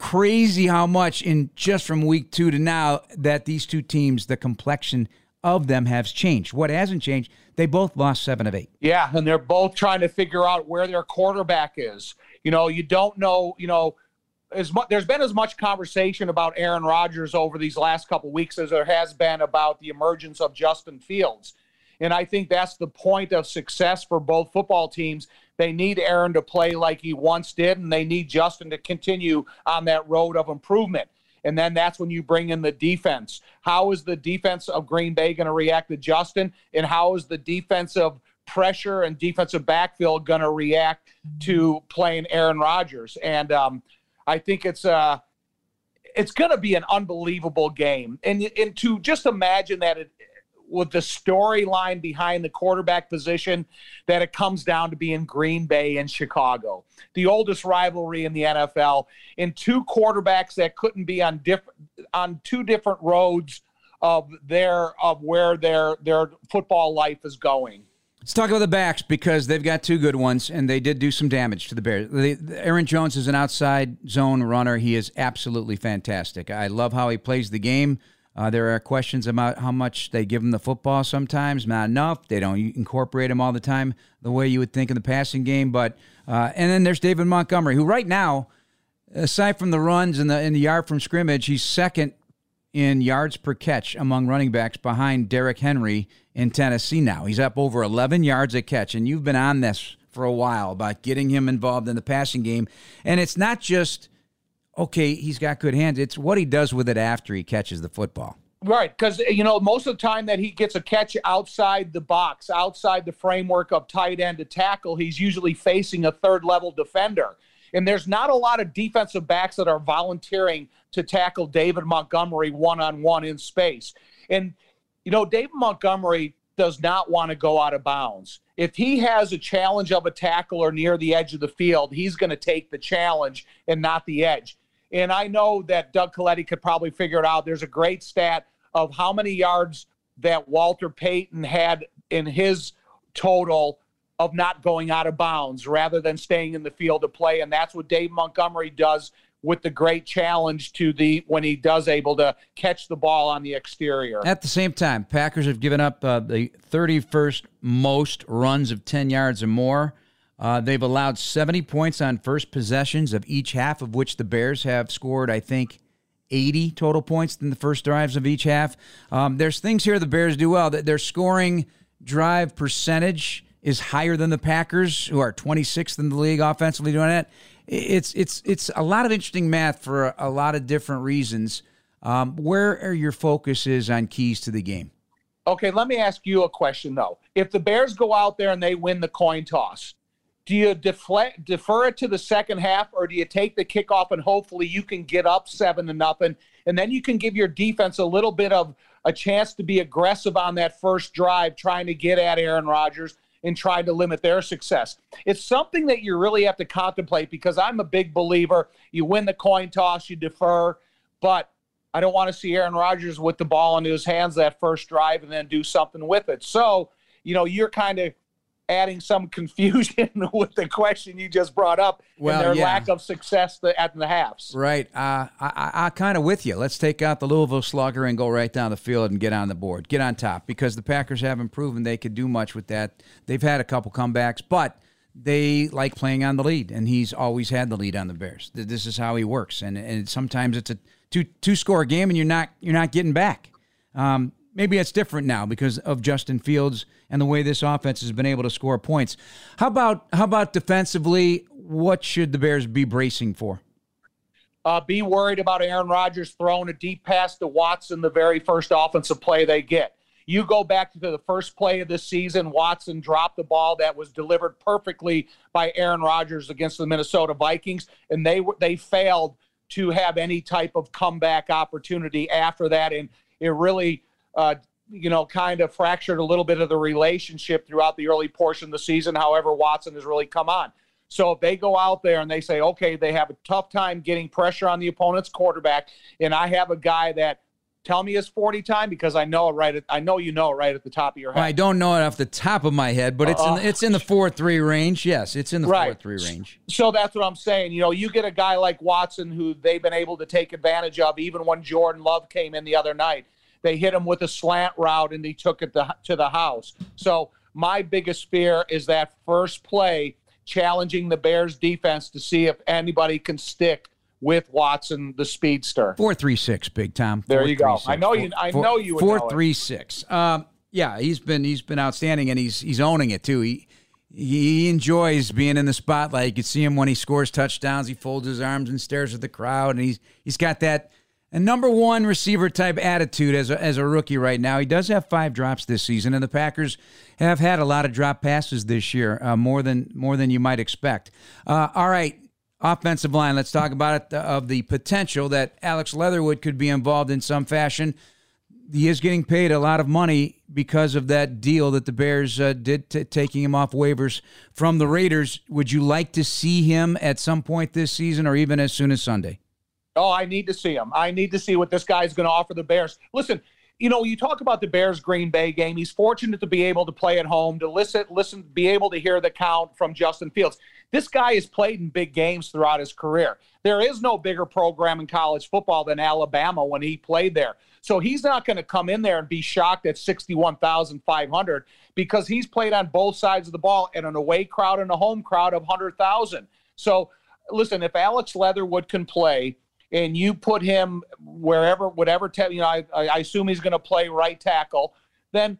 crazy how much in just from week two to now that these two teams, the complexion of them has changed. What hasn't changed, they both lost seven of eight. Yeah, and they're both trying to figure out where their quarterback is. You know, you don't know, you know, as much there's been as much conversation about Aaron Rodgers over these last couple weeks as there has been about the emergence of Justin Fields. And I think that's the point of success for both football teams they need Aaron to play like he once did, and they need Justin to continue on that road of improvement. And then that's when you bring in the defense. How is the defense of Green Bay going to react to Justin? And how is the defensive pressure and defensive backfield going to react to playing Aaron Rodgers? And um, I think it's uh, it's going to be an unbelievable game. And, and to just imagine that it, with the storyline behind the quarterback position that it comes down to being Green Bay and Chicago, the oldest rivalry in the NFL, and two quarterbacks that couldn't be on different on two different roads of their of where their their football life is going. Let's talk about the backs because they've got two good ones, and they did do some damage to the Bears. Aaron Jones is an outside zone runner. He is absolutely fantastic. I love how he plays the game. Uh, there are questions about how much they give him the football sometimes, not enough. They don't incorporate him all the time the way you would think in the passing game. But uh, and then there's David Montgomery, who right now, aside from the runs and the in the yard from scrimmage, he's second in yards per catch among running backs behind Derrick Henry in Tennessee. Now he's up over 11 yards a catch, and you've been on this for a while about getting him involved in the passing game, and it's not just okay, he's got good hands. It's what he does with it after he catches the football. Right, because you know most of the time that he gets a catch outside the box, outside the framework of tight end to tackle, he's usually facing a third level defender. And there's not a lot of defensive backs that are volunteering to tackle David Montgomery one on one in space. And you know, David Montgomery does not want to go out of bounds. If he has a challenge of a tackle or near the edge of the field, he's going to take the challenge and not the edge. And I know that Doug Coletti could probably figure it out. There's a great stat of how many yards that Walter Payton had in his total of not going out of bounds rather than staying in the field to play. And that's what Dave Montgomery does with the great challenge to the when he does able to catch the ball on the exterior. At the same time, Packers have given up uh, the 31st most runs of 10 yards or more. Uh, they've allowed 70 points on first possessions of each half, of which the Bears have scored, I think, 80 total points in the first drives of each half. Um, there's things here the Bears do well. That their scoring drive percentage is higher than the Packers, who are 26th in the league offensively doing that. It's it's it's a lot of interesting math for a, a lot of different reasons. Um, where are your focuses on keys to the game? Okay, let me ask you a question though. If the Bears go out there and they win the coin toss, do you deflect, defer it to the second half, or do you take the kickoff and hopefully you can get up seven to nothing, and then you can give your defense a little bit of a chance to be aggressive on that first drive, trying to get at Aaron Rodgers and trying to limit their success. It's something that you really have to contemplate because I'm a big believer. You win the coin toss, you defer, but I don't want to see Aaron Rodgers with the ball in his hands that first drive and then do something with it. So, you know, you're kind of adding some confusion with the question you just brought up Well, and their yeah. lack of success the, at the halves. Right. Uh, I, I, I kind of with you. Let's take out the Louisville slugger and go right down the field and get on the board, get on top, because the Packers haven't proven they could do much with that. They've had a couple comebacks, but they like playing on the lead, and he's always had the lead on the Bears. This is how he works, and and sometimes it's a two two score game, and you're not you're not getting back. Um, maybe it's different now because of Justin Fields and the way this offense has been able to score points. How about how about defensively? What should the Bears be bracing for? Uh, be worried about Aaron Rodgers throwing a deep pass to Watson the very first offensive play they get. You go back to the first play of the season, Watson dropped the ball that was delivered perfectly by Aaron Rodgers against the Minnesota Vikings, and they they failed to have any type of comeback opportunity after that, and it really, uh, you know, kind of fractured a little bit of the relationship throughout the early portion of the season. However, Watson has really come on. So if they go out there and they say, okay, they have a tough time getting pressure on the opponent's quarterback, and I have a guy that tell me his 40 time because I know it right at, I know you know it right at the top of your head. I don't know it off the top of my head, but it's in, Uh, it's in the four three range. Yes, it's in the Right. four three range. So that's what I'm saying. You know, you get a guy like Watson who they've been able to take advantage of even when Jordan Love came in the other night. They hit him with a slant route and he took it to, to the house. So my biggest fear is that first play challenging the Bears defense to see if anybody can stick with Watson, the speedster. Four three six, Big Tom. There you go. 436. I know you- I Four- know you Four know it. three six. Um, yeah, he's been he's been outstanding, and he's he's owning it too. He he enjoys being in the spotlight. You can see him when he scores touchdowns. He folds his arms and stares at the crowd, and he's he's got that a number one receiver type attitude as a, as a rookie right now. He does have five drops this season, and the Packers have had a lot of drop passes this year, uh, more than more than you might expect. Uh, all right, offensive line. Let's talk about it uh, of the potential that Alex Leatherwood could be involved in some fashion. He is getting paid a lot of money because of that deal that the Bears uh, did, t- taking him off waivers from the Raiders. Would you like to see him at some point this season, or even as soon as Sunday? Oh, I need to see him. I need to see what this guy's going to offer the Bears. Listen, you know, you talk about the Bears Green Bay game. He's fortunate to be able to play at home, to listen, listen, be able to hear the count from Justin Fields. This guy has played in big games throughout his career. There is no bigger program in college football than Alabama when he played there. So he's not going to come in there and be shocked at 61,500 because he's played on both sides of the ball and an away crowd and a home crowd of 100,000. So listen, if Alex Leatherwood can play and you put him wherever, whatever, te- you know, I, I assume he's going to play right tackle, then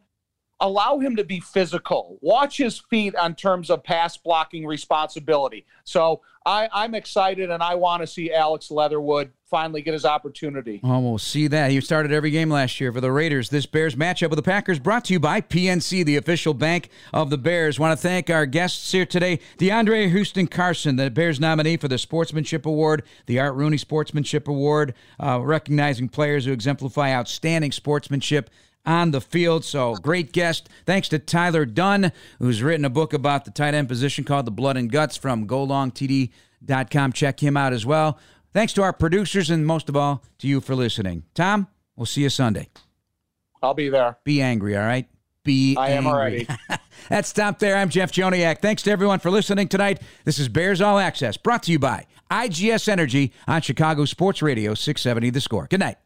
allow him to be physical. Watch his feet on terms of pass blocking responsibility. So I, I'm excited and I want to see Alex Leatherwood finally get his opportunity. Oh, we'll see that. He started every game last year for the Raiders. This Bears matchup with the Packers brought to you by PNC, the official bank of the Bears. Want to thank our guests here today DeAndre Houston Carson, the Bears nominee for the Sportsmanship Award, the Art Rooney Sportsmanship Award, uh, recognizing players who exemplify outstanding sportsmanship on the field. So great guest. Thanks to Tyler Dunne, who's written a book about the tight end position called The Blood and Guts from golongtd.com. Check him out as well. Thanks to our producers and most of all to you for listening. Tom, we'll see you Sunday. I'll be there. Be angry, all right? Be I am angry. already. That's Stop There. I'm Jeff Joniak. Thanks to everyone for listening tonight. This is Bears All Access, brought to you by IGS Energy on Chicago Sports Radio 670 The Score. Good night.